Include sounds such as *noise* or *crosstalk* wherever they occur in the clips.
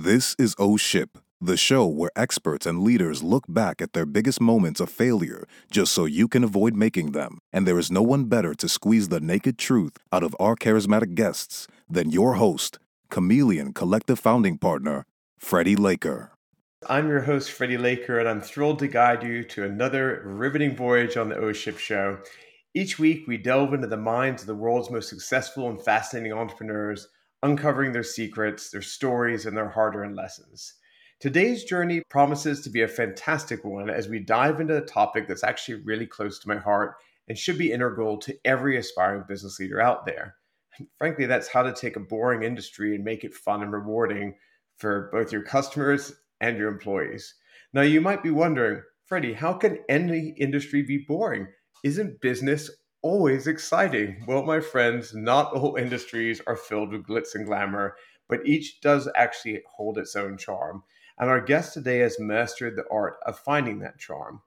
This is O Ship, the show where experts and leaders look back at their biggest moments of failure just so you can avoid making them. And there is no one better to squeeze the naked truth out of our charismatic guests than your host, Chameleon Collective founding partner, Freddie Laker. I'm your host, Freddie Laker, and I'm thrilled to guide you to another riveting voyage on the O Ship Show. Each week, we delve into the minds of the world's most successful and fascinating entrepreneurs, uncovering their secrets, their stories, and their hard earned lessons. Today's journey promises to be a fantastic one as we dive into a topic that's actually really close to my heart and should be integral to every aspiring business leader out there. And frankly, that's how to take a boring industry and make it fun and rewarding for both your customers and your employees. Now, you might be wondering, Freddie, how can any industry be boring? Isn't business always exciting? Well, my friends, not all industries are filled with glitz and glamour, but each does actually hold its own charm. And our guest today has mastered the art of finding that charm.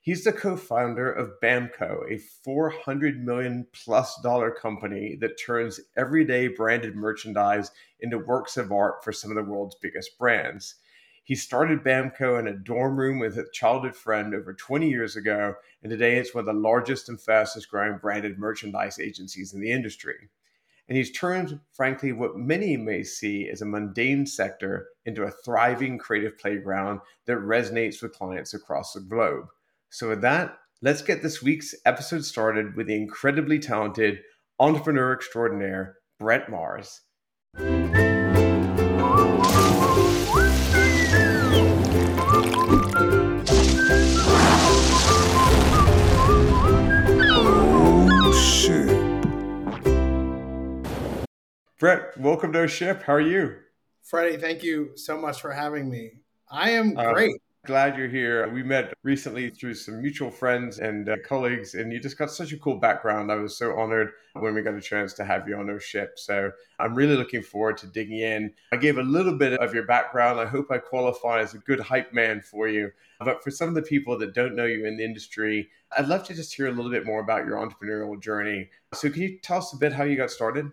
He's the co-founder of BamKo, a 400 million plus dollar company that turns everyday branded merchandise into works of art for some of the world's biggest brands. He started BamKo in a dorm room with a childhood friend over 20 years ago, and today it's one of the largest and fastest growing branded merchandise agencies in the industry. And he's turned, frankly, what many may see as a mundane sector into a thriving creative playground that resonates with clients across the globe. So, with that, let's get this week's episode started with the incredibly talented entrepreneur extraordinaire, Brett Marz. Brett, welcome to our ship. How are you? Freddie, thank you so much for having me. I am Uh, great. Glad you're here. We met recently through some mutual friends and uh, colleagues, and you just got such a cool background. I was so honored when we got a chance to have you on our ship. So I'm really looking forward to digging in. I gave a little bit of your background. I hope I qualify as a good hype man for you. But for some of the people that don't know you in the industry, I'd love to just hear a little bit more about your entrepreneurial journey. So can you tell us a bit how you got started?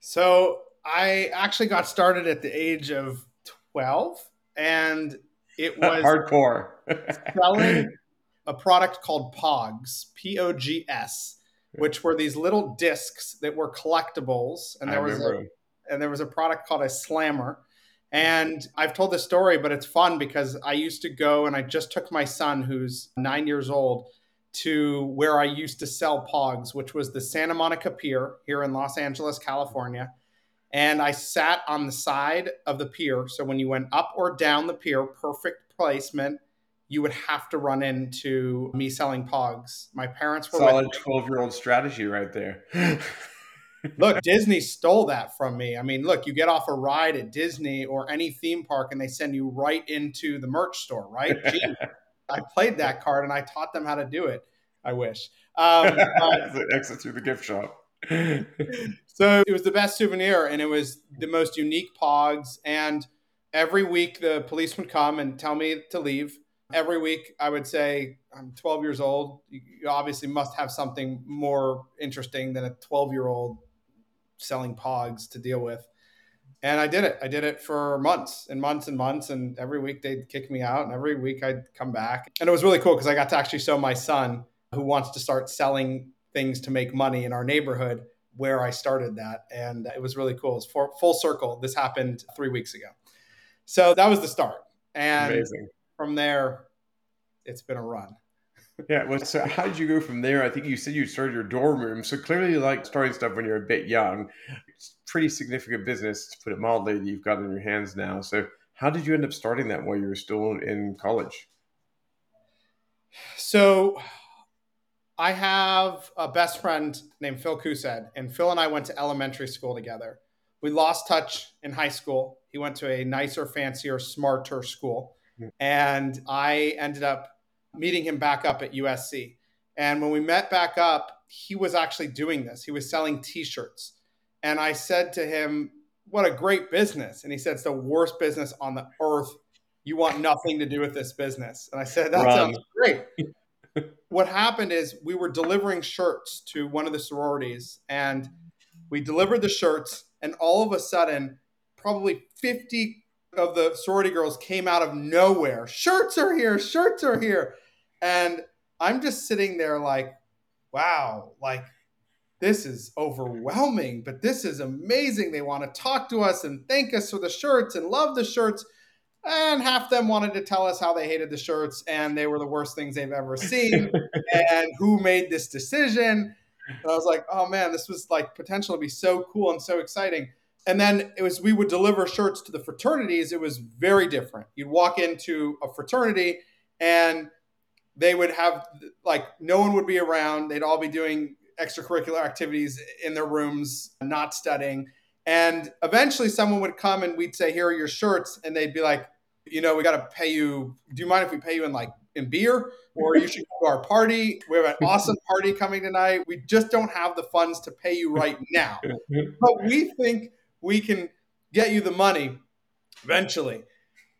So, I actually got started at the age of 12, and it *laughs* was Hardcore. selling *laughs* a product called Pogs, P O G S, which were these little discs that were collectibles. And I there was a, and there was a product called a slammer. And I've told this story, but it's fun because I used to go and I just took my son, who's nine years old, to where I used to sell Pogs, which was the Santa Monica Pier here in Los Angeles, California. And I sat on the side of the pier. So when you went up or down the pier, perfect placement, you would have to run into me selling Pogs. My parents were Solid 12 year old strategy right there. *laughs* look, Disney stole that from me. I mean, look, you get off a ride at Disney or any theme park and they send you right into the merch store, right? *laughs* I played that card and I taught them how to do it. I wish. Um, *laughs* but- exit through the gift shop. *laughs* so it was the best souvenir and it was the most unique pogs. And every week the police would come and tell me to leave. Every week I would say, I'm 12 years old. You you obviously must have something more interesting than a 12 year old selling pogs to deal with. And I did it. I did it for months and months and months. And every week they'd kick me out, and every week I'd come back. And it was really cool because I got to actually show my son, who wants to start selling things to make money in our neighborhood, where I started that. And it was really cool. It's full circle. This happened three weeks ago. So that was the start. And Amazing. from there, it's been a run. *laughs* Yeah. Well, so how did you go from there? I think you said you started your dorm room. So clearly, you like starting stuff when you're a bit young. It's pretty significant business, to put it mildly, that you've got in your hands now. So, how did you end up starting that while you were still in college? So I have a best friend named Phil Koosed, and Phil and I went to elementary school together. We lost touch in high school. He went to a nicer, fancier, smarter school. Hmm. And I ended up meeting him back up at USC. And when we met back up, he was actually doing this. He was selling t shirts. And I said to him, What a great business. And he said, It's the worst business on the earth. You want nothing to do with this business. And I said, That sounds great. what happened is we were delivering shirts to one of the sororities and we delivered the shirts and all of a sudden probably 50 of the sorority girls came out of nowhere. Shirts are here, shirts are here. And I'm just sitting there like, wow, like this is overwhelming, but this is amazing. They want to talk to us and thank us for the shirts and love the shirts. And half them wanted to tell us how they hated the shirts and they were the worst things they've ever seen *laughs* and who made this decision. And I was like, oh man, this was like potential to be so cool and so exciting. And then it was we would deliver shirts to the fraternities. It was very different. You'd walk into a fraternity and they would have like no one would be around. They'd all be doing extracurricular activities in their rooms, not studying. And eventually someone would come and we'd say, Here are your shirts. And they'd be like, You know, we got to pay you. Do you mind if we pay you in like in beer? Or you should go to our party. We have an awesome party coming tonight. We just don't have the funds to pay you right now. But we think we can get you the money eventually.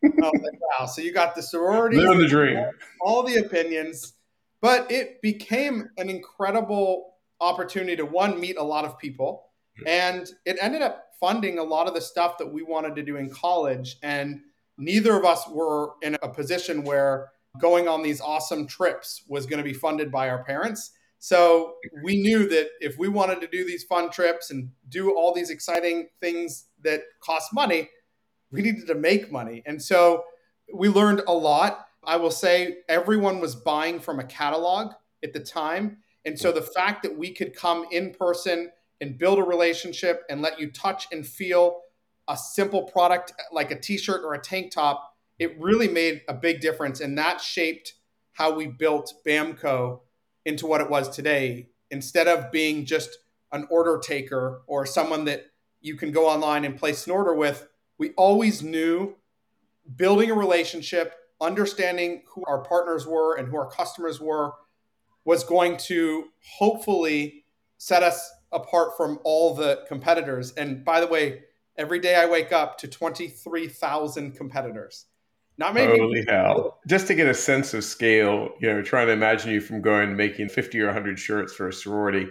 oh, wow. So you got the sorority, living the dream, all the opinions, but it became an incredible opportunity to one meet a lot of people, and it ended up funding a lot of the stuff that we wanted to do in college. And neither of us were in a position where going on these awesome trips was going to be funded by our parents. So we knew that if we wanted to do these fun trips and do all these exciting things that cost money, we needed to make money. And so we learned a lot. I will say everyone was buying from a catalog at the time. And so the fact that we could come in person and build a relationship and let you touch and feel a simple product like a t shirt or a tank top, it really made a big difference. And that shaped how we built BamKo into what it was today. Instead of being just an order taker or someone that you can go online and place an order with, we always knew building a relationship, understanding who our partners were and who our customers were was going to hopefully set us apart from all the competitors. And by the way, every day I wake up to 23,000 competitors. Not many Holy people. hell. Just to get a sense of scale, you know, trying to imagine you from going making 50 or 100 shirts for a sorority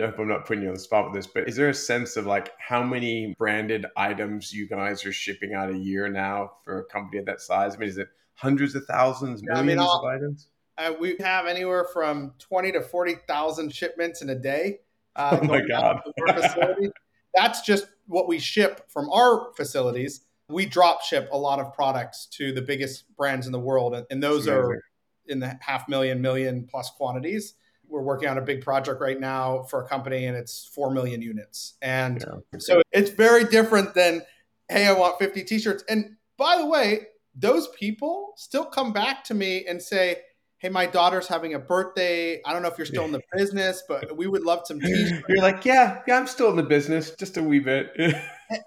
I hope I'm not putting you on the spot with this, but is there a sense of like how many branded items you guys are shipping out a year now for a company of that size? I mean, is it hundreds of thousands, millions I mean, of items? Uh, we have anywhere from 20 to 40,000 shipments in a day. Uh, oh my God. *laughs* That's just what we ship from our facilities. We drop ship a lot of products to the biggest brands in the world, and those are in the half million, million plus quantities we're working on a big project right now for a company and it's 4 million units. And yeah. so it's very different than, hey, I want 50 t shirts. And by the way, those people still come back to me and say, hey, my daughter's having a birthday. I don't know if you're still in the business, but we would love some t-shirts. *laughs* You're like, yeah, yeah, I'm still in the business, just a wee bit. *laughs* and,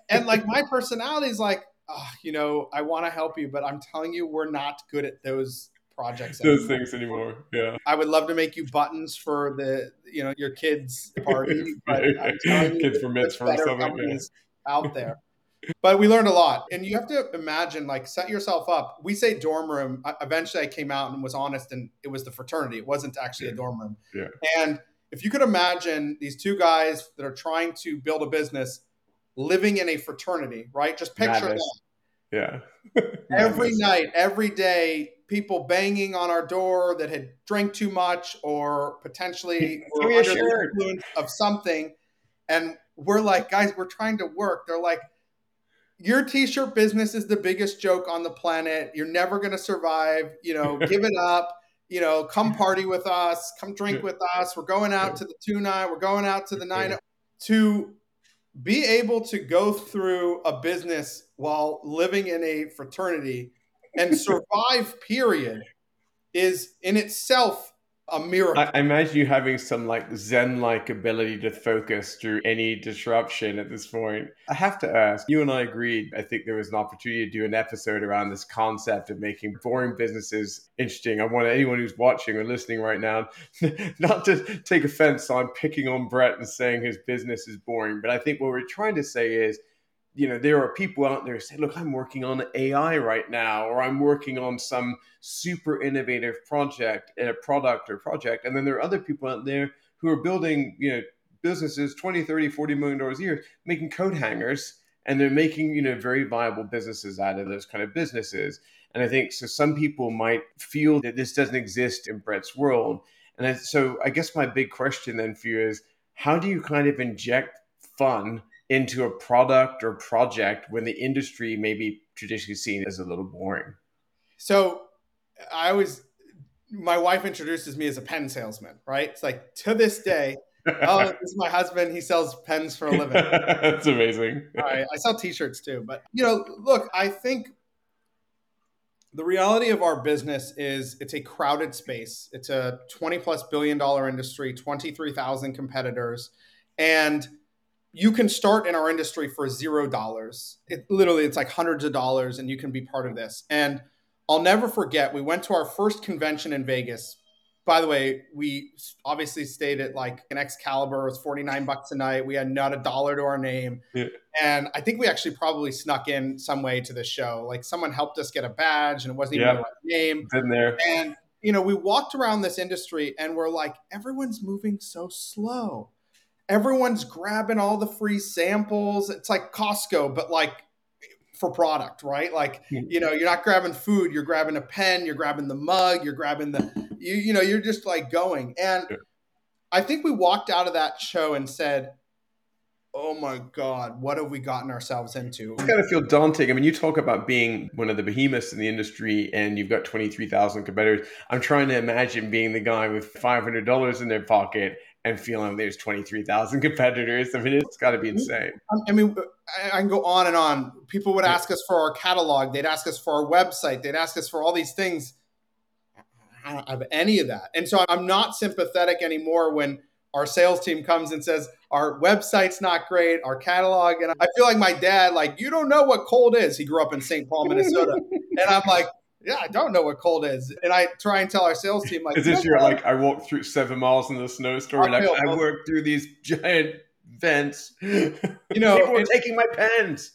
and, like my personality is like, oh, you know, I want to help you, but I'm telling you, we're not good at those projects. Those anymore. things anymore. Yeah. I would love to make you buttons for the you know your kids party, but *laughs* kids bar mitzvah or something. Out there. But we learned a lot. And you have to imagine, like, set yourself up. We say dorm room. Eventually, I came out and was honest, and it was the fraternity. It wasn't actually yeah. a dorm room. Yeah. And if you could imagine these two guys that are trying to build a business living in a fraternity, right? Just picture Madness. that. Yeah. *laughs* every night, every day, people banging on our door that had drank too much or potentially were under the influence of something. And we're like, guys, we're trying to work. They're like, your t-shirt business is the biggest joke on the planet. You're never going to survive. You know, *laughs* give it up. You know, come party with us. Come drink with us. We're going out to the two night. We're going out to the nine. To be able to go through a business while living in a fraternity and survive period is in itself a miracle. I, I imagine you having some like Zen like ability to focus through any disruption at this point. I have to ask, you and I agreed, I think there was an opportunity to do an episode around this concept of making boring businesses interesting. I want anyone who's watching or listening right now *laughs* not to take offense on picking on Brett and saying his business is boring, but I think what we're trying to say is you know there are people out there say look i'm working on ai right now or i'm working on some super innovative project a product or project and then there are other people out there who are building you know businesses 20 30 40 million dollars a year making coat hangers and they're making you know very viable businesses out of those kind of businesses. And I think so. Some people might feel that this doesn't exist in Brett's world, and so I guess my big question then for you is, how do you kind of inject fun into a product or project when the industry may be traditionally seen as a little boring? So I always, my wife introduces me as a pen salesman, right? It's like to this day, *laughs* oh, this is my husband. He sells pens for a living. *laughs* That's amazing. Right. I sell t-shirts too. But you know, look, I think the reality of our business is it's a crowded space. It's a 20 plus billion dollar industry, 23,000 competitors. And you can start in our industry for zero dollars. It literally it's like hundreds of dollars and you can be part of this. And I'll never forget, we went to our first convention in Vegas by the way, we obviously stayed at like an Excalibur. It was 49 bucks a night. We had not a dollar to our name. Yeah. And I think we actually probably snuck in some way to the show. Like someone helped us get a badge and it wasn't even yeah. the right name. Been there. And, you know, we walked around this industry and we're like, everyone's moving so slow. Everyone's grabbing all the free samples. It's like Costco, but like for product, right? Like, you know, you're not grabbing food, you're grabbing a pen, you're grabbing the mug, you're grabbing the, you, you know, you're just like going. And I think we walked out of that show and said, oh my God, what have we gotten ourselves into? It's kind of feel daunting. I mean, you talk about being one of the behemoths in the industry and you've got 23,000 competitors. I'm trying to imagine being the guy with $500 in their pocket and feeling there's 23,000 competitors. I mean, it's got to be mm-hmm. insane. Um, I mean, I can go on and on. People would ask us for our catalog, they'd ask us for our website, they'd ask us for all these things. I don't have any of that. And so I'm not sympathetic anymore when our sales team comes and says, our website's not great, our catalog. And I feel like my dad, like, you don't know what cold is. He grew up in St. Paul, Minnesota. *laughs* and I'm like, yeah, I don't know what cold is. And I try and tell our sales team, like, is this your, uh, like, I walked through seven miles in the snowstorm, like, I worked through these giant vents. You know, people were taking my pens.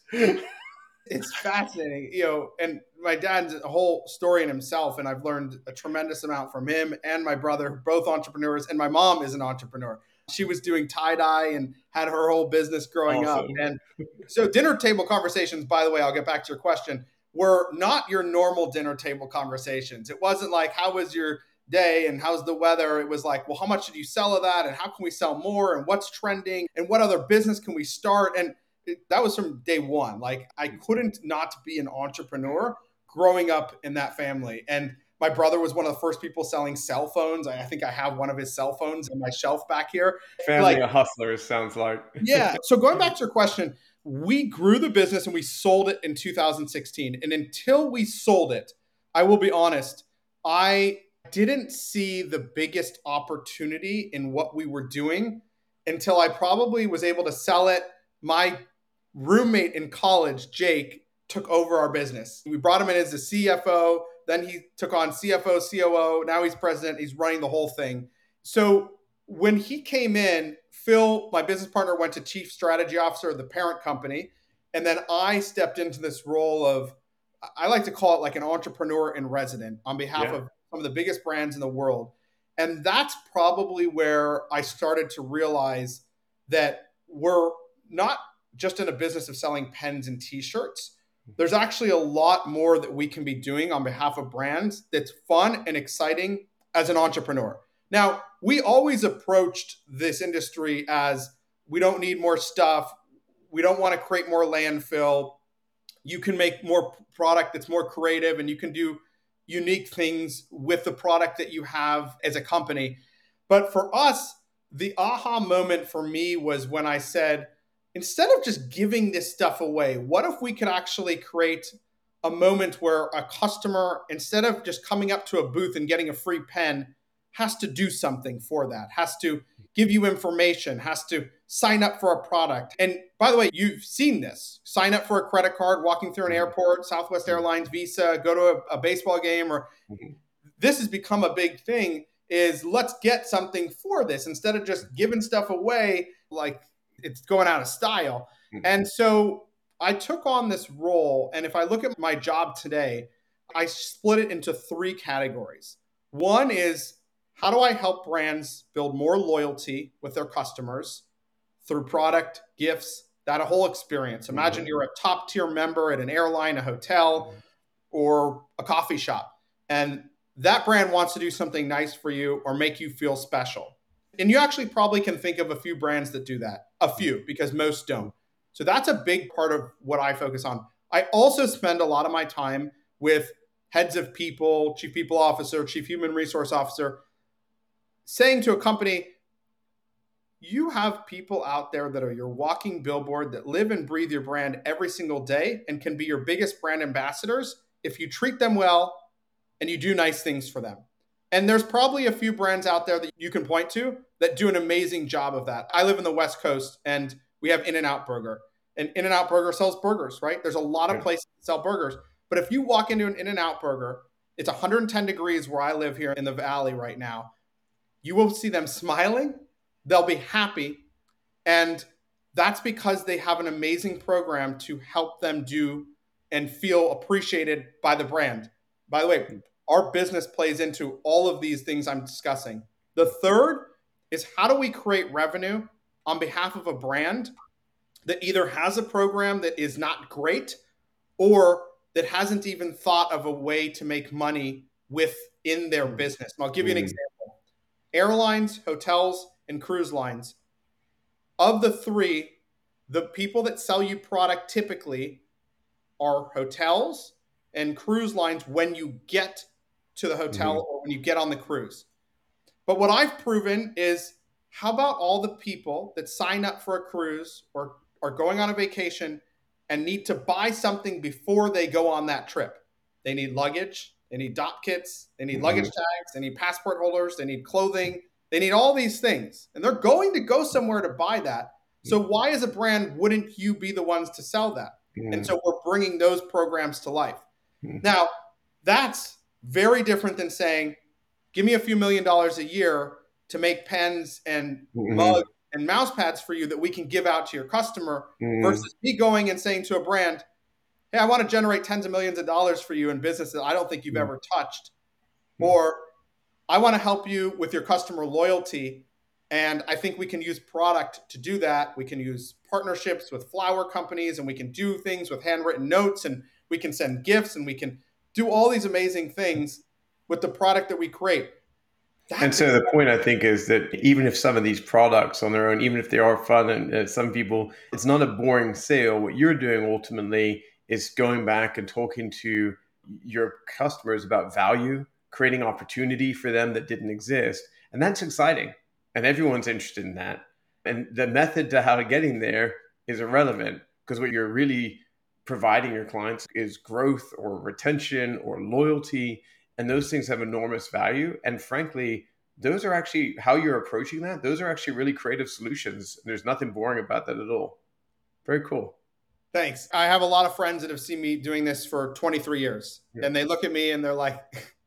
it's fascinating, you know, and my dad's a whole story in himself, and I've learned a tremendous amount from him and my brother, both entrepreneurs, and my mom is an entrepreneur. She was doing tie dye and had her whole business growing awesome. up. And so, dinner table conversations, by the way, I'll get back to your question, were not your normal dinner table conversations. It wasn't like, how was your day and how's the weather? It was like, well, how much did you sell of that? And how can we sell more? And what's trending? And what other business can we start? And it, that was from day one. Like, I couldn't not be an entrepreneur growing up in that family. And my brother was one of the first people selling cell phones. I, I think I have one of his cell phones on my shelf back here. Family like, of hustlers sounds like. yeah. *laughs* So going back to your question, we grew the business and we sold it in 2016. And until we sold it, I will be honest, I didn't see the biggest opportunity in what we were doing until I probably was able to sell it. My roommate in college, Jake, took over our business. We brought him in as the CFO. Then he took on CFO, COO. Now he's president. He's running the whole thing. So when he came in, Phil, my business partner, went to chief strategy officer of the parent company. And then I stepped into this role of, I like to call it like an entrepreneur in resident on behalf yeah. of some of the biggest brands in the world. And that's probably where I started to realize that we're not just in a business of selling pens and t shirts there's actually a lot more that we can be doing on behalf of brands that's fun and exciting as an entrepreneur. Now, we always approached this industry as we don't need more stuff. We don't want to create more landfill. You can make more product that's more creative and you can do unique things with the product that you have as a company. But for us, the aha moment for me was when I said, instead of just giving this stuff away, what if we could actually create a moment where a customer, instead of just coming up to a booth and getting a free pen, has to do something for that, has to give you information, has to sign up for a product. And by the way, you've seen this sign up for a credit card, walking through an mm-hmm. airport, Southwest mm-hmm. Airlines, Visa, go to a, a baseball game, or mm-hmm. this has become a big thing. Is let's get something for this instead of just giving stuff away like it's going out of style. Mm-hmm. And so I took on this role. And if I look at my job today, I split it into three categories. One is how do I help brands build more loyalty with their customers through product, gifts, that whole experience. Imagine mm-hmm. you're a top tier member at an airline, a hotel, mm-hmm. or a coffee shop, and that brand wants to do something nice for you or make you feel special. And you actually probably can think of a few brands that do that, a few, because most don't. So that's a big part of what I focus on. I also spend a lot of my time with heads of people, chief people officer, chief human resource officer, saying to a company, you have people out there that are your walking billboard that live and breathe your brand every single day and can be your biggest brand ambassadors if you treat them well and you do nice things for them. And there's probably a few brands out there that you can point to that do an amazing job of that. I live in the West Coast and we have In N Out Burger. And In N Out Burger sells burgers, right? There's a lot of places that sell burgers. But if you walk into an In N Out Burger, it's 110 degrees where I live here in the valley right now. You will see them smiling, they'll be happy. And that's because they have an amazing program to help them do and feel appreciated by the brand. By the way, our business plays into all of these things I'm discussing. The third is how do we create revenue on behalf of a brand that either has a program that is not great or that hasn't even thought of a way to make money within their business. And I'll give you an mm. example. Airlines, hotels, and cruise lines. Of the three, the people that sell you product typically are hotels and cruise lines when you get to the hotel mm-hmm. or when you get on the cruise. But what I've proven is how about all the people that sign up for a cruise or are going on a vacation and need to buy something before they go on that trip? They need luggage, they need Dopp kits, they need mm-hmm. luggage tags, they need passport holders, they need clothing, they need all these things. And they're going to go somewhere to buy that. So mm-hmm. why as a brand wouldn't you be the ones to sell that? Mm-hmm. And so we're bringing those programs to life. Mm-hmm. Now, that's very different than saying, give me a few million dollars a year to make pens and mm-hmm. mugs and mouse pads for you that we can give out to your customer mm-hmm. versus me going and saying to a brand, hey, I want to generate tens of millions of dollars for you in business that I don't think you've mm-hmm. ever touched. Mm-hmm. Or I want to help you with your customer loyalty. And I think we can use product to do that. We can use partnerships with flower companies and we can do things with handwritten notes and we can send gifts and we can do all these amazing things with the product that we create. That's and so the point I think is that even if some of these products on their own, even if they are fun and uh, some people, it's not a boring sale. What you're doing ultimately is going back and talking to your customers about value, creating opportunity for them that didn't exist. And that's exciting. And everyone's interested in that. And the method to how to getting there is irrelevant because what you're really providing your clients is growth or retention or loyalty. And those things have enormous value. And frankly, those are actually how you're approaching that. Those are actually really creative solutions. There's nothing boring about that at all. Very cool. Thanks. I have a lot of friends that have seen me doing this for 23 years. Yeah. And they look at me and they're like, *laughs*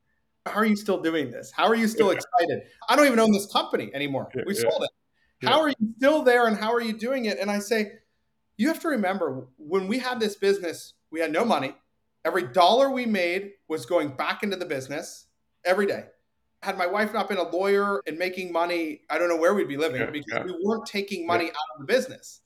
How are you still doing this? How are you still yeah. excited? I don't even own this company anymore. Yeah. We sold it. How are you still there and how are you doing it? And I say, you have to remember when we had this business, we had no money. Every dollar we made was going back into the business every day. Had my wife not been a lawyer and making money, I don't know where we'd be living yeah, because yeah. we weren't taking money yeah. out of the business.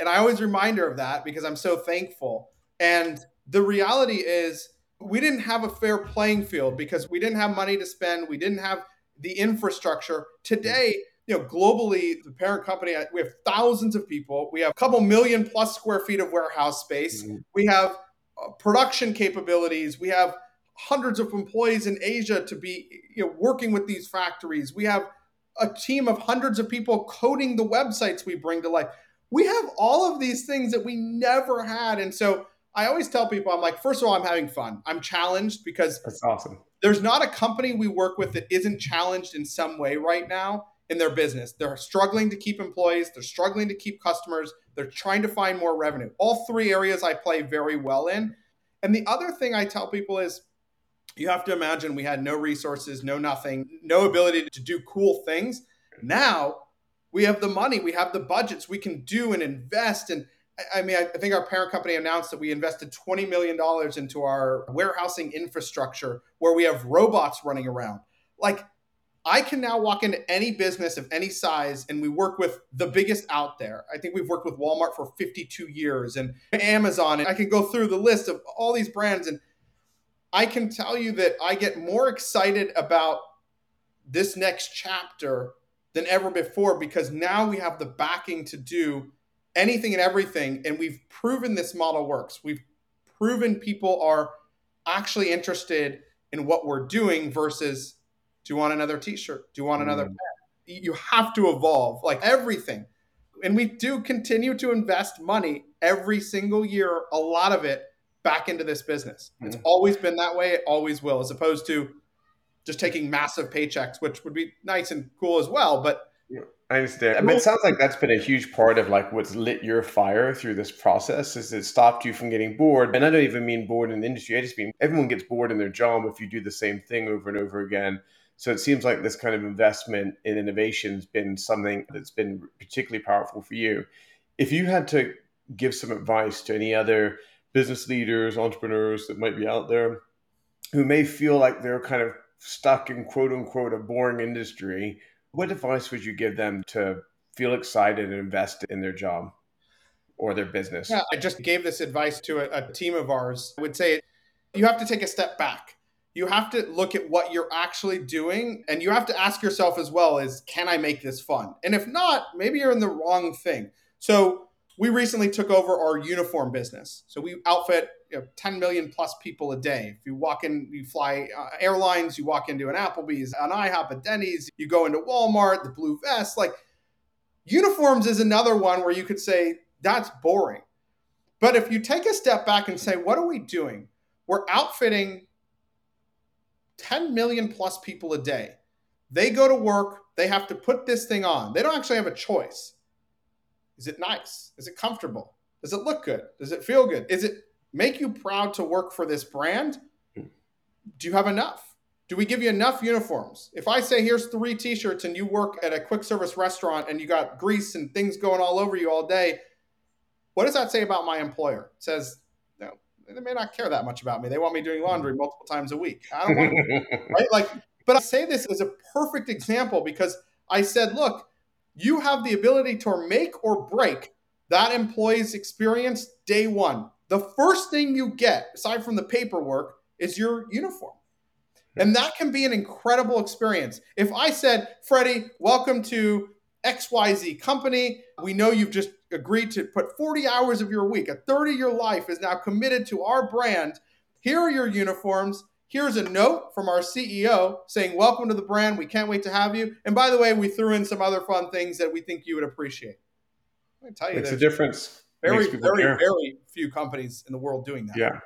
And I always remind her of that because I'm so thankful. And the reality is, we didn't have a fair playing field because we didn't have money to spend. We didn't have the infrastructure. Today, you know, globally, the parent company, uh, we have thousands of people. We have a couple million plus square feet of warehouse space. Mm-hmm. We have uh, production capabilities. We have hundreds of employees in Asia to be you know, working with these factories. We have a team of hundreds of people coding the websites we bring to life. We have all of these things that we never had. And so I always tell people, I'm like, first of all, I'm having fun. I'm challenged because that's awesome. There's not a company we work with that isn't challenged in some way right now in their business. They're struggling to keep employees, they're struggling to keep customers, they're trying to find more revenue. All three areas I play very well in. And the other thing I tell people is you have to imagine we had no resources, no nothing, no ability to do cool things. Now we have the money, we have the budgets, we can do and invest. And I mean, I think our parent company announced that we invested $20 million into our warehousing infrastructure where we have robots running around. Like, I can now walk into any business of any size and we work with the biggest out there. I think we've worked with Walmart for 52 years and Amazon. And I can go through the list of all these brands. And I can tell you that I get more excited about this next chapter than ever before because now we have the backing to do anything and everything. And we've proven this model works. We've proven people are actually interested in what we're doing versus do you want another t-shirt? Do you want another mm. You have to evolve like everything. And we do continue to invest money every single year, a lot of it back into this business. Mm. It's always been that way, it always will, as opposed to just taking massive paychecks, which would be nice and cool as well, but I understand. I mean, it sounds like that's been a huge part of like what's lit your fire through this process is it stopped you from getting bored. And I don't even mean bored in the industry. I just mean everyone gets bored in their job if you do the same thing over and over again. So it seems like this kind of investment in innovation has been something that's been particularly powerful for you. If you had to give some advice to any other business leaders, entrepreneurs that might be out there who may feel like they're kind of stuck in quote unquote a boring industry, what advice would you give them to feel excited and invest in their job or their business? Yeah, I just gave this advice to a, a team of ours. I would say you have to take a step back you have to look at what you're actually doing and you have to ask yourself as well is can i make this fun and if not maybe you're in the wrong thing so we recently took over our uniform business so we outfit you know, 10 million plus people a day if you walk in you fly uh, airlines you walk into an applebee's an ihop a denny's you go into walmart the blue vest like uniforms is another one where you could say that's boring but if you take a step back and say what are we doing we're outfitting 10 million plus people a day. They go to work, they have to put this thing on. They don't actually have a choice. Is it nice? Is it comfortable? Does it look good? Does it feel good? Is it make you proud to work for this brand? Hmm. Do you have enough? Do we give you enough uniforms? If I say here's three t-shirts and you work at a quick service restaurant and you got grease and things going all over you all day, what does that say about my employer? It says no, they may not care that much about me. They want me doing laundry multiple times a week. I don't want to, *laughs* right? Like, but I say this as a perfect example because I said, look, you have the ability to make or break that employee's experience day one. The first thing you get, aside from the paperwork, is your uniform. And that can be an incredible experience. If I said, Freddie, welcome to XYZ company. We know you've just agreed to put 40 hours of your week, a third of your life is now committed to our brand. Here are your uniforms. Here's a note from our CEO saying, Welcome to the brand. We can't wait to have you. And by the way, we threw in some other fun things that we think you would appreciate. I tell you, it's a difference. Very, very, care. very few companies in the world doing that. Yeah.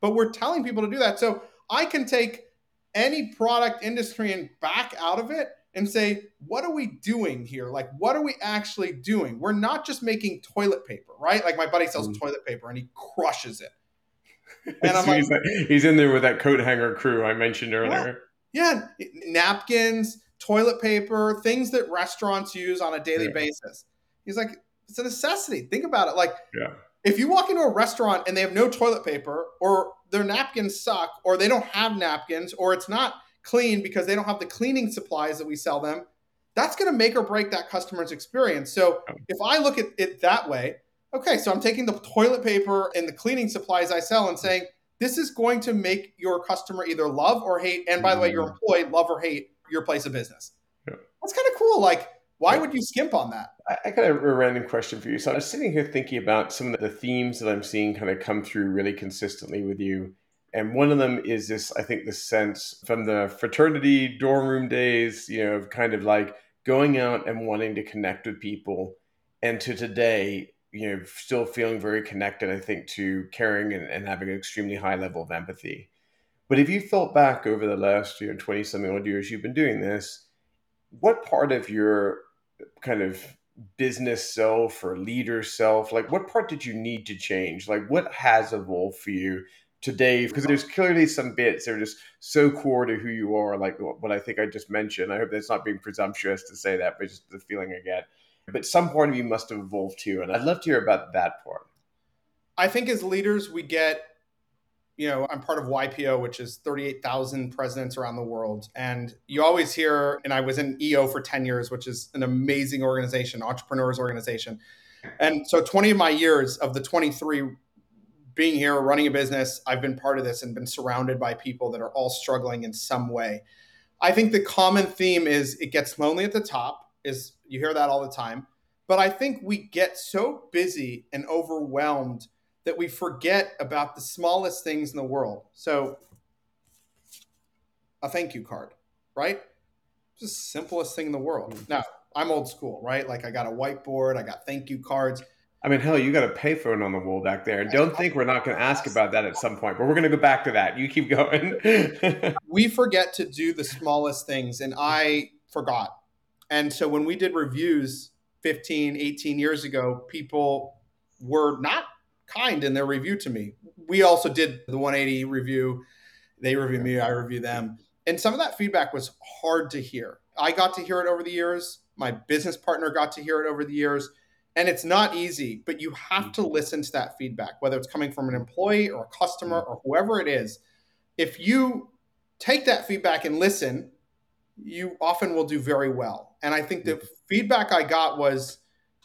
But we're telling people to do that. So I can take any product industry and back out of it and say, what are we doing here? Like, what are we actually doing? We're not just making toilet paper, right? Like, my buddy sells mm. toilet paper and he crushes it. *laughs* And I'm like, he's in there with that coat hanger crew I mentioned earlier. Yeah, yeah. napkins, toilet paper, things that restaurants use on a daily yeah. basis. He's like, it's a necessity. Think about it. Like, yeah. if you walk into a restaurant and they have no toilet paper, or their napkins suck, or they don't have napkins, or it's not clean because they don't have the cleaning supplies that we sell them, that's going to make or break that customer's experience. So if I look at it that way, okay, so I'm taking the toilet paper and the cleaning supplies I sell and saying, this is going to make your customer either love or hate, and by the way, your mm-hmm. employee love or hate your place of business. Yeah. That's kind of cool. Like, why would you skimp on that? I got a random question for you. So I'm sitting here thinking about some of the themes that I'm seeing kind of come through really consistently with you and one of them is this, I think, the sense from the fraternity dorm room days, you know, of kind of like going out and wanting to connect with people. And to today, you know, still feeling very connected, I think, to caring and, and having an extremely high level of empathy. But if you thought back over the last, you know, 20 something odd years you've been doing this, what part of your kind of business self or leader self, like what part did you need to change? Like what has evolved for you today? Because there's clearly some bits that are just so core to who you are like what i think i just mentioned. I hope that's not being presumptuous to say that but just the feeling i get. But some part of you must have evolved too and i'd love to hear about that part. I think as leaders we get you know, I'm part of YPO, which is 38,000 presidents around the world. And you always hear, and I was in EO for 10 years, which is an amazing organization, entrepreneurs organization. And so 20 of my years of the 23 being here, running a business, I've been part of this and been surrounded by people that are all struggling in some way. I think the common theme is it gets lonely at the top, is you hear that all the time. But I think we get so busy and overwhelmed that we forget about the smallest things in the world. So, a thank you card, right? Just the simplest thing in the world. Mm-hmm. Now, I'm old school, right? Like I got a whiteboard, I got thank you cards. I mean, hell, you got a payphone on the wall back there. Don't think we're not going to ask about that at some point, but we're going to go back to that. You keep going. *laughs* we forget to do the smallest things, and I forgot. And so when we did reviews 15, 18 years ago, people were not kind in their review to me. Mm-hmm. We also did the 180 review. They review me, I review them. And some of that feedback was hard to hear. I got to hear it over the years. My business partner got to hear it over the years. And it's not easy, but you have mm. to listen to that feedback, whether it's coming from an employee or a customer mm. or whoever it is. If you take that feedback and listen, you often will do very well. And I think the mm. feedback I got was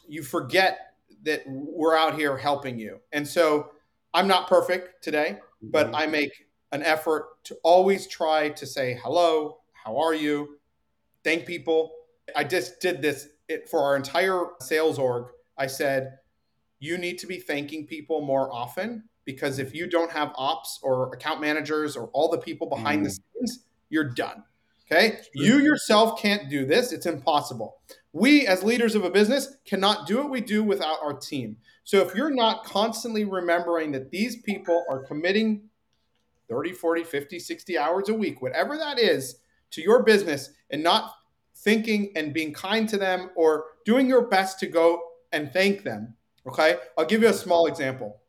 you forget that we're out here helping you. And so I'm not perfect today, but mm-hmm. I make an effort to always try to say hello, how are you? Thank people. I just did this for our entire sales org. I said, you need to be thanking people more often because if you don't have ops or account managers or all the people behind mm. the scenes, you're done. Okay. You yourself can't do this. It's impossible. We, as leaders of a business, cannot do what we do without our team. So if you're not constantly remembering that these people are committing 30, 40, 50, 60 hours a week, whatever that is, to your business and not thinking and being kind to them or doing your best to go and thank them. Okay. I'll give you a small example.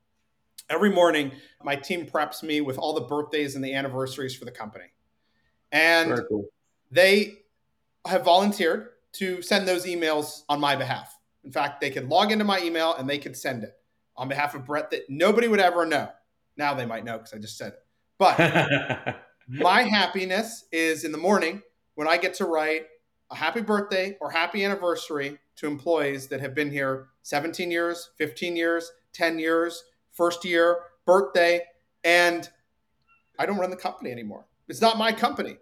Every morning, my team preps me with all the birthdays and the anniversaries for the company and cool. they have volunteered to send those emails on my behalf. In fact, they could log into my email and they could send it on behalf of Brett that nobody would ever know. Now they might know because I just said it. But *laughs* my happiness is in the morning when I get to write a happy birthday or happy anniversary to employees that have been here 17 years, 15 years, 10 years, first year, birthday, and I don't run the company anymore. It's not my company.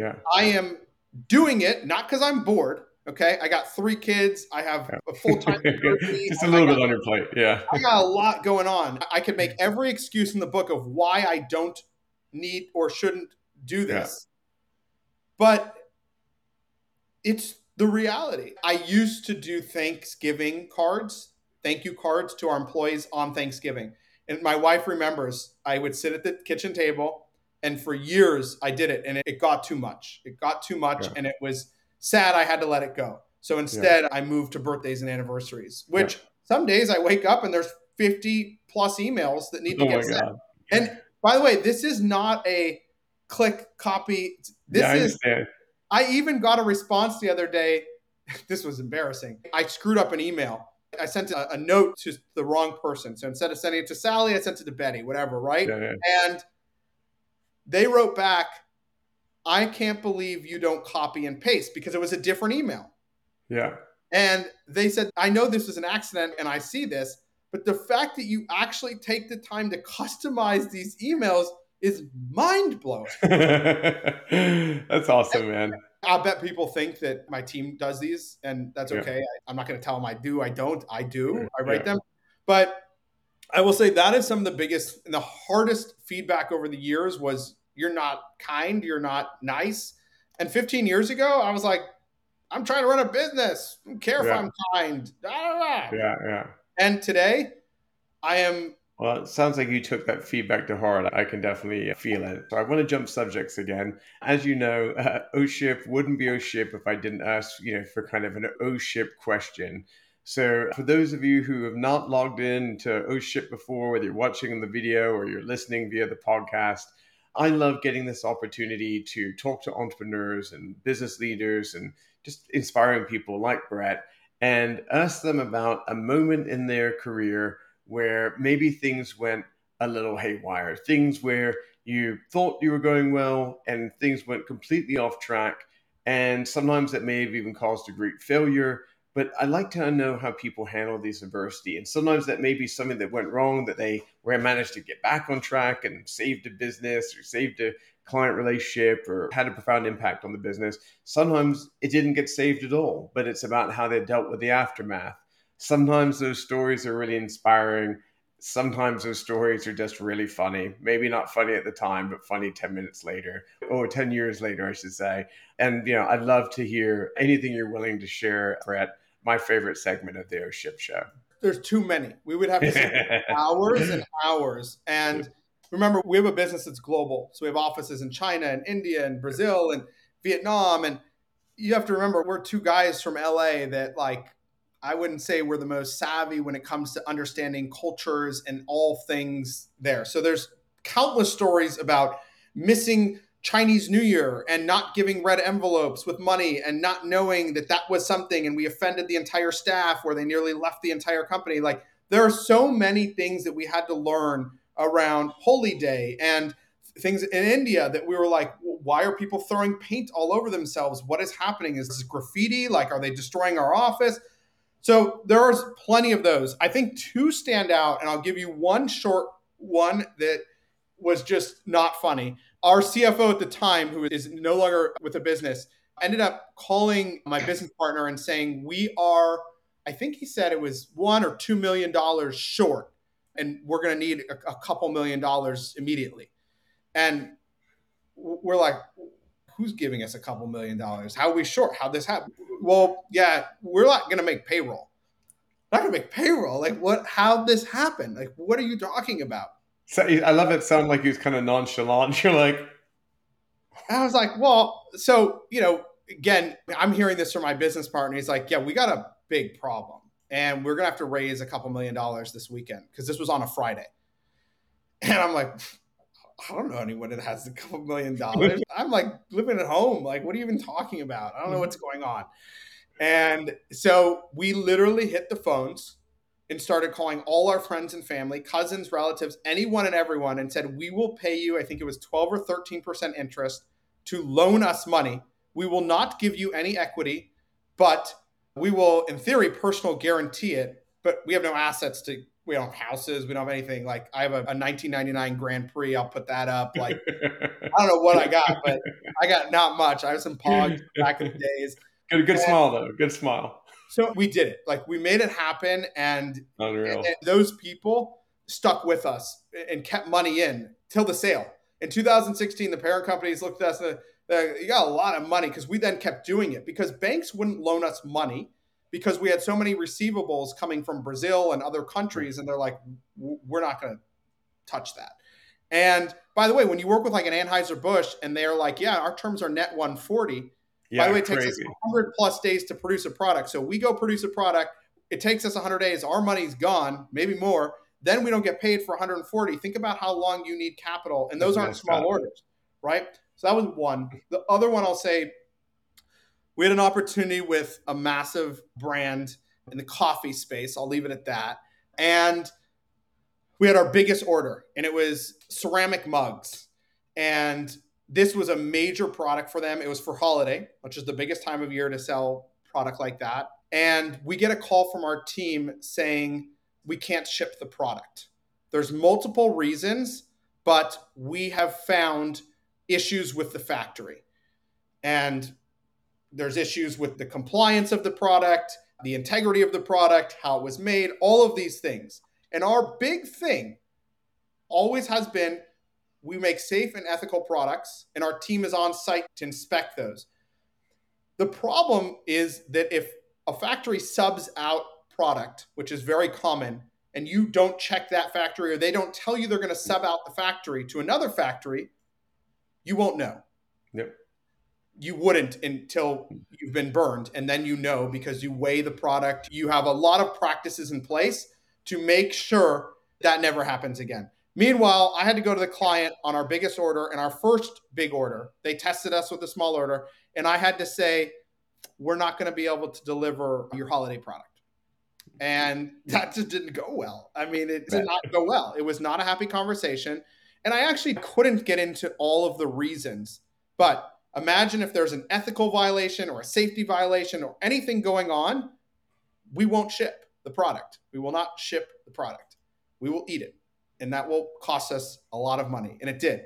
Yeah. I am doing it not because I'm bored. Okay. I got three kids. I have yeah. a full time. *laughs* Just a little got, bit on your plate. Yeah. I got a lot going on. I could make every excuse in the book of why I don't need or shouldn't do this. Yeah. But it's the reality. I used to do Thanksgiving cards, thank you cards to our employees on Thanksgiving. And my wife remembers I would sit at the kitchen table and for years I did it and it, got too much. It got too much yeah. and it was sad I had to let it go. So instead yeah. I moved to birthdays and anniversaries, which yeah. some days I wake up and there's 50 plus emails that need to oh get sent. God. And by the way, this is not a click copy. This yeah, I is. I even got a response the other day. *laughs* this was embarrassing. I screwed up an email. I sent a, a, note to the wrong person. So instead of sending it to Sally, I sent it to Betty, whatever, right? And they wrote back, I can't believe you don't copy and paste because it was a different email. Yeah. And they said, I know this was an accident and I see this, but the fact that you actually take the time to customize these emails is mind blowing. *laughs* that's awesome, man. I bet people think that my team does these, and that's okay. Yeah. I, am not going to tell them I do. I don't. I do. I write yeah. them. But I will say that is some of the biggest and the hardest feedback over the years was you're not kind, you're not nice. And 15 years ago, I was like, I'm trying to run a business. I don't care yeah. if I'm kind. Yeah, yeah. And today, I am. Well, it sounds like you took that feedback to heart. I can definitely feel it. So I want to jump subjects again. As you know, *laughs* uh, O-Ship wouldn't be O-Ship if I didn't ask, you know, for kind of an O-Ship question. So, for those of you who have not logged in to O-Ship before, whether you're watching the video or you're listening via the podcast, I love getting this opportunity to talk to entrepreneurs and business leaders and just inspiring people like Brett and ask them about a moment in their career where maybe things went a little haywire. Things where you thought you were going well and things went completely off track. And sometimes that may have even caused a great failure. But I like to know how people handle these adversity. And sometimes that may be something that went wrong that they were managed to get back on track and saved a business or saved a client relationship or had a profound impact on the business. Sometimes it didn't get saved at all, but it's about how they dealt with the aftermath. Sometimes those stories are really inspiring sometimes those stories are just really funny. Maybe not funny at the time, but funny 10 minutes later or 10 years later, I should say. And, you know, I'd love to hear anything you're willing to share, Brett. My favorite segment of the O Ship Show. There's too many. We would have to say *laughs* hours and hours. And remember, we have a business that's global. So we have offices in China and India and Brazil and Vietnam. And you have to remember, we're two guys from LA that like I wouldn't say we're the most savvy when it comes to understanding cultures and all things there. So there's countless stories about missing Chinese New Year and not giving red envelopes with money and not knowing that that was something and we offended the entire staff where they nearly left the entire company. Like there are so many things that we had to learn around Holi Day and things in India that we were like, why are people throwing paint all over themselves? What is happening? Is this graffiti? Like, are they destroying our office? So there there's plenty of those. I think two stand out, and I'll give you one short one that was just not funny. Our CFO at the time, who is no longer with the business, ended up calling my business partner and saying, We are, I think he said it was one or two million dollars short, and we're going to need a, a couple million dollars immediately. And we're like, who's giving us a couple million dollars? How are we short? How this happen? Well, yeah, we're not going to make payroll. Not going to make payroll. Like what? How this happened? Like what are you talking about? So I love it. Sound like he was kind of nonchalant. *laughs* You're like, I was like, well, so you know, again, I'm hearing this from my business partner. He's like, yeah, we got a big problem, and we're gonna have to raise a couple million dollars this weekend because this was on a Friday. *laughs* And I'm like, I don't know anyone that has a couple million dollars. *laughs* I'm like living at home. Like, what are you even talking about? I don't know mm-hmm. what's going on. And so we literally hit the phones and started calling all our friends and family, cousins, relatives, anyone and everyone, and said, We will pay you, I think it was 12 or 13% interest to loan us money. We will not give you any equity, but we will, in theory, personal guarantee it. But we have no assets to we don't have houses, we don't have anything. Like I have a, a 1999 Grand Prix, I'll put that up. Like *laughs* I don't know what I got, but I got not much. I have some Pogs *laughs* back in the days. Good, good and, smile though. Good smile. So we did it. Like we made it happen, and, and, and those people stuck with us and kept money in till the sale. In 2016, the parent companies looked at us and uh, you got a lot of money because we then kept doing it because banks wouldn't loan us money because we had so many receivables coming from Brazil and other countries, and they're like, we're not going to touch that. And by the way, when you work with like an Anheuser Busch, and they're like, yeah, our terms are net 140. Yeah, by the way, it takes crazy. us 100 plus days to produce a product. So we go produce a product. It takes us 100 days. Our money's gone, maybe more. Then we don't get paid for 140. Think about how long you need capital, and those aren't small orders, right? So that was one. The other one I'll say we had an opportunity with a massive brand in the coffee space. I'll leave it at that. And we had our biggest order, and it was ceramic mugs. And this was a major product for them. It was for holiday, which is the biggest time of year to sell product like that. And we get a call from our team saying we can't ship the product. There's multiple reasons, but we have found issues with the factory. And there's issues with the compliance of the product, the integrity of the product, how it was made, all of these things. And our big thing always has been we make safe and ethical products, and our team is on site to inspect those. The problem is that if a factory subs out product, which is very common, and you don't check that factory or they don't tell you they're going to sub out the factory to another factory, you won't know. Yep you wouldn't until you've been burned and then you know because you weigh the product you have a lot of practices in place to make sure that never happens again meanwhile i had to go to the client on our biggest order and our first big order they tested us with a small order and i had to say we're not going to be able to deliver your holiday product And that just didn't go well. I mean, it did not go well. It was not a happy conversation. And I actually couldn't get into all of the reasons. But imagine if there's an ethical violation or a safety violation or anything going on, we won't ship the product. We will not ship the product. We will eat it. And that will cost us a lot of money. And it did.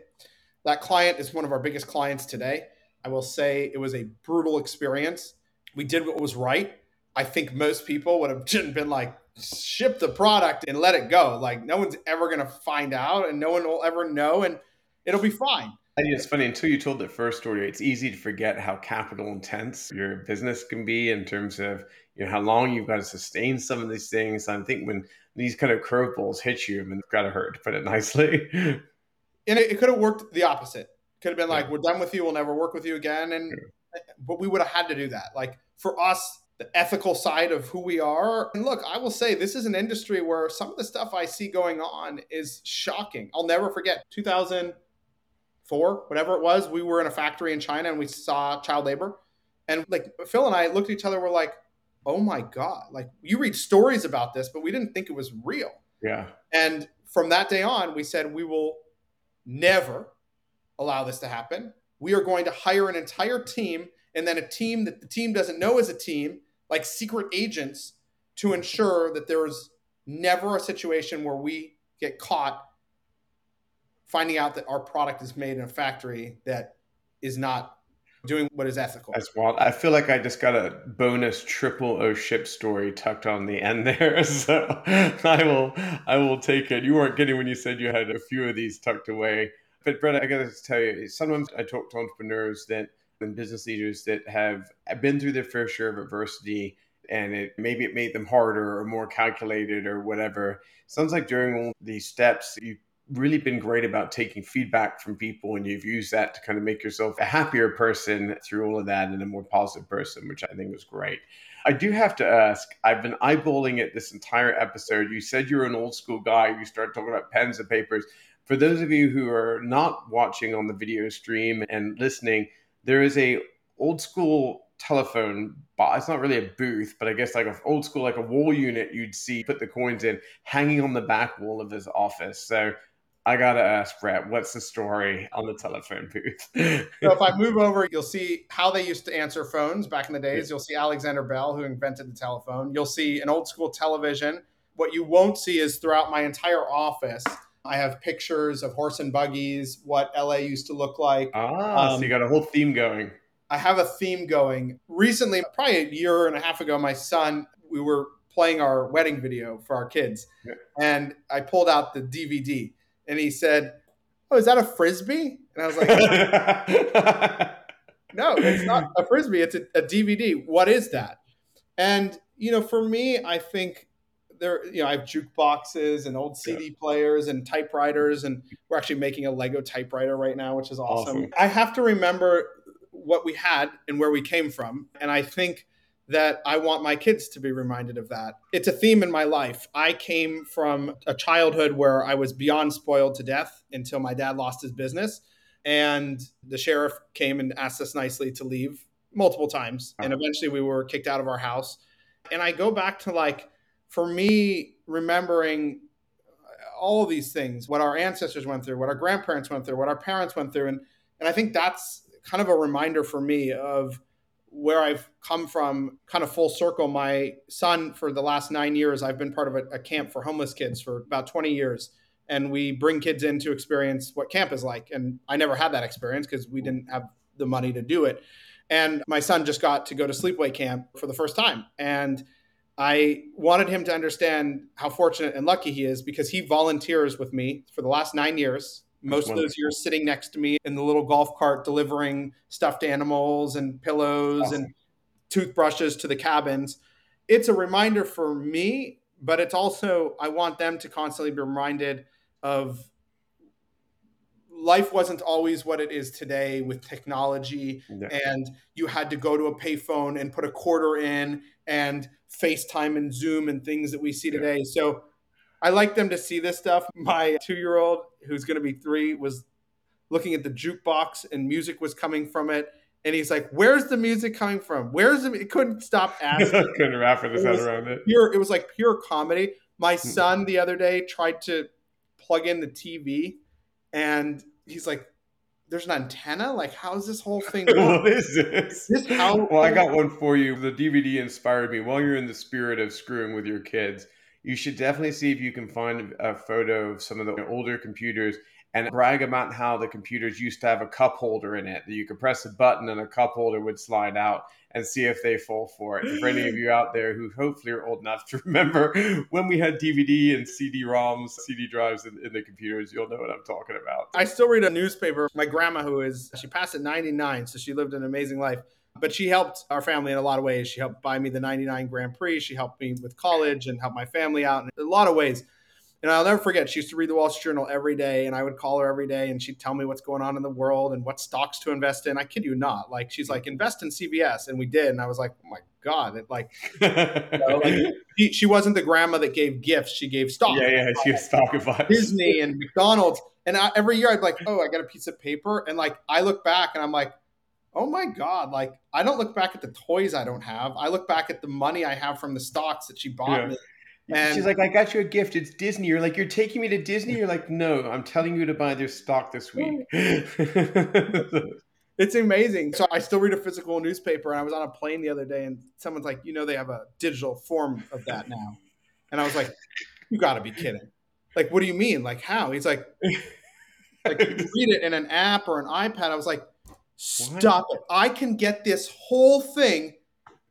That client is one of our biggest clients today. I will say it was a brutal experience. We did what was right. I think most people would have *laughs* been like, ship the product and let it go. Like, no one's ever going to find out and no one will ever know, and it'll be fine. I think it's funny until you told the first story. It's easy to forget how capital intense your business can be in terms of you know how long you've got to sustain some of these things. I think when these kind of curveballs hit you, and it's got to hurt, to put it *laughs* nicely. and it, it could have worked the opposite. Could have been like, yeah. "We're done with you. We'll never work with you again." And yeah. but we would have had to do that. Like for us, the ethical side of who we are. And look, I will say this is an industry where some of the stuff I see going on is shocking. I'll never forget 2004, whatever it was. We were in a factory in China and we saw child labor. And like Phil and I looked at each other, we're like, oh my God, like you read stories about this, but we didn't think it was real. Yeah. And from that day on, we said, we will never allow this to happen. We are going to hire an entire team and then a team that the team doesn't know is a team, like secret agents, to ensure that there's never a situation where we get caught finding out that our product is made in a factory that is not doing what is ethical. I feel like I just got a bonus triple O ship story tucked on the end there. *laughs* So I will I will take it. You weren't kidding when you said you had a few of these tucked away. But Brett, I gotta tell you, sometimes I talk to entrepreneurs that and business leaders that have been through their fair share of adversity and it maybe it made them harder or more calculated or whatever. Sounds like during all these steps, you've really been great about taking feedback from people and you've used that to kind of make yourself a happier person through all of that and a more positive person, which I think was great. I do have to ask, I've been eyeballing it this entire episode. You said you're an old school guy. You started talking about pens and papers. For those of you who are not watching on the video stream and listening, there is a old school telephone but it's not really a booth but i guess like an old school like a wall unit you'd see put the coins in hanging on the back wall of his office so i gotta ask brett what's the story on the telephone booth so if i move over you'll see how they used to answer phones back in the days you'll see alexander bell who invented the telephone you'll see an old school television what you won't see is throughout my entire office I have pictures of horse and buggies, what LA used to look like. Ah, um, so you got a whole theme going. I have a theme going. Recently, probably a year and a half ago, my son, we were playing our wedding video for our kids. Yeah. And I pulled out the DVD and he said, Oh, is that a frisbee? And I was like, *laughs* No, it's not a frisbee. It's a, a DVD. What is that? And, you know, for me, I think there, you know, I have jukeboxes and old CD yeah. players and typewriters, and we're actually making a Lego typewriter right now, which is awesome. awesome. I have to remember what we had and where we came from, and I think that I want my kids to be reminded of that. It's a theme in my life. I came from a childhood where I was beyond spoiled to death until my dad lost his business. And the sheriff came and asked us nicely to leave multiple times. And eventually we were kicked out of our house. And I go back to like, for me, remembering all of these things, what our ancestors went through, what our grandparents went through, what our parents went through, and and I think that's kind of a reminder for me of where I've come from, kind of full circle. My son, for the last nine years, I've been part of a, a camp for homeless kids for about 20 years. And we bring kids in to experience what camp is like. And I never had that experience because we didn't have the money to do it. And my son just got to go to sleepaway camp for the first time. And I wanted him to understand how fortunate and lucky he is because he volunteers with me for the last nine years. Most of those years sitting next to me in the little golf cart delivering stuffed animals and pillows awesome. and toothbrushes to the cabins. It's a reminder for me, but it's also, I want them to constantly be reminded of life wasn't always what it is today with technology yeah. and you had to go to a payphone and put a quarter in and FaceTime and Zoom and things that we see today. Yeah. So I like them to see this stuff. My two year old, who's going to be three, was looking at the jukebox and music was coming from it. and he's like, "Where's the music coming from? Where's the?" It couldn't stop *laughs* asking. couldn't wrap his head around it. pure. It was like pure comedy. My Hmm. son the other day tried to plug in the TV, and he's like, "There's an antenna. Like, how's this whole *laughs* thing what is this? This how- well, I got one for you. The DVD inspired me. While you're in the spirit of screwing with your kids, you should definitely see if you can find a photo of some of the older computers and brag about how the computers used to have a cup holder in it that you could press a button and a cup holder would slide out and see if they fall for it. For any of you out there who hopefully are old enough to *laughs* remember when we had DVD and CD-ROMs, CD drives in, in the computers, you'll know what I'm talking about. I still read a newspaper. My grandma, who is, she passed at 99, so she lived an amazing life. But she helped our family in a lot of ways. She helped buy me the 99 Grand Prix. She helped me with college and helped my family out in a lot of ways. And I'll never forget, she used to read the Wall Street Journal every day, and I would call her every day, and she'd tell me what's going on in the world and what stocks to invest in. I kid you not. Like, she's like, invest in CVS. And we did. And I was like, oh my God. It, like, you know, like *laughs* she, she wasn't the grandma that gave gifts, she gave stock. yeah, yeah, she has stock advice. Disney and McDonald's. And I, every year I'd be like, oh, I got a piece of paper. And like, I look back and I'm like, oh my God. Like, I don't look back at the toys I don't have. I look back at the money I have from the stocks that she bought Yeah. me. She's like, I got you a gift. It's Disney. You're like, you're taking me to Disney. You're like, no, I'm telling you to buy their stock this week. *laughs* It's amazing. So I still read a physical newspaper. And I was on a plane the other day and someone's like, you know, they have a digital form of that now. And I was like, you got to be kidding. Like, what do you mean? Like, how? He's like, like you read it in an app or an iPad. I was like, stop it. I can get this whole thing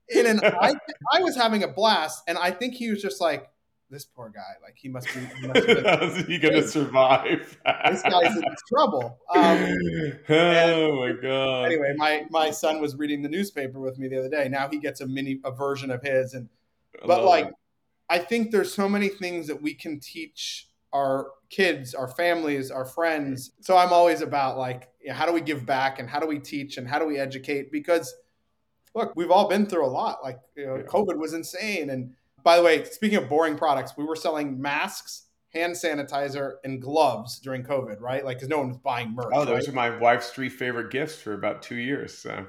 in an iPad. *laughs* I was having a blast, and I think he was just like, this poor guy, like he must be, he must been, *laughs* How's he gonna survive? this guy's in *laughs* trouble. Um, oh my god! anyway, my my son was reading the newspaper with me the other day. Now he gets a mini a version of his, and I but like it. I think there's so many things that we can teach our kids, our families, our friends. So I'm always about like, you know, how do we give back and how do we teach and how do we educate? Because look, we've all been through a lot. Like, you know. COVID was insane. And by the way, speaking of boring products, we were selling masks, hand sanitizer, and gloves during COVID, right? Like, because no one was buying merch. oh, those right? are my wife's three favorite gifts for about two years. So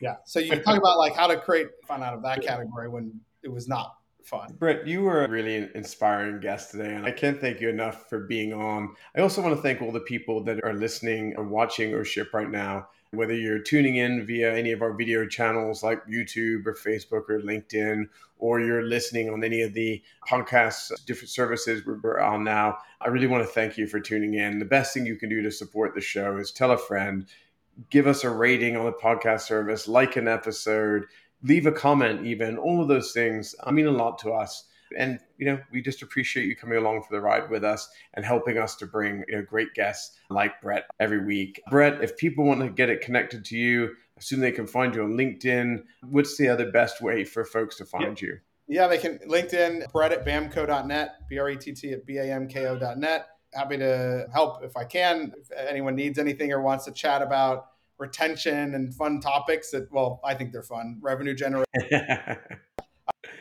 yeah. So you *laughs* talk about like how to create fun out of that category when it was not fun. Brett, you were a really inspiring guest today, and I can't thank you enough for being on. I also want to thank all the people that are listening or watching or ship right now. Whether you're tuning in via any of our video channels like YouTube or Facebook or LinkedIn, or you're listening on any of the podcasts, different services we're on now, I really want to thank you for tuning in. The best thing you can do to support the show is tell a friend, give us a rating on the podcast service, like an episode, leave a comment, even. All of those things I mean a lot to us. And you know, we just appreciate you coming along for the ride with us and helping us to bring you know great guests like Brett every week. Brett, if people want to get it connected to you, I assume they can find you on LinkedIn. What's the other best way for folks to find you? Yeah, they can LinkedIn, Brett at bamko.net, B R E T T at B A M K O.net. Happy to help if I can. If anyone needs anything or wants to chat about retention and fun topics that, well, I think they're fun, revenue generation. *laughs*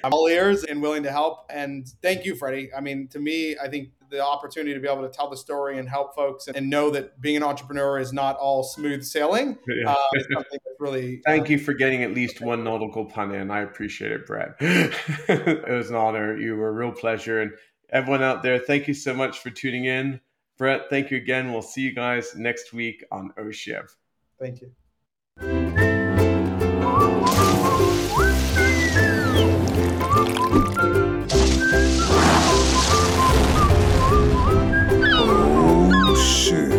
I'm all ears and willing to help. And thank you, Freddie. I mean, to me, I think the opportunity to be able to tell the story and help folks and know that being an entrepreneur is not all smooth sailing *laughs* Yeah. Uh, is something that's really. *laughs* Thank you for getting at least one nautical pun in. I appreciate it, Brett. it was an honor. You were a real pleasure. And everyone out there, thank you so much for tuning in. Brett, thank you again. We'll see you guys next week on OSHIV. Thank you. Oh, shit.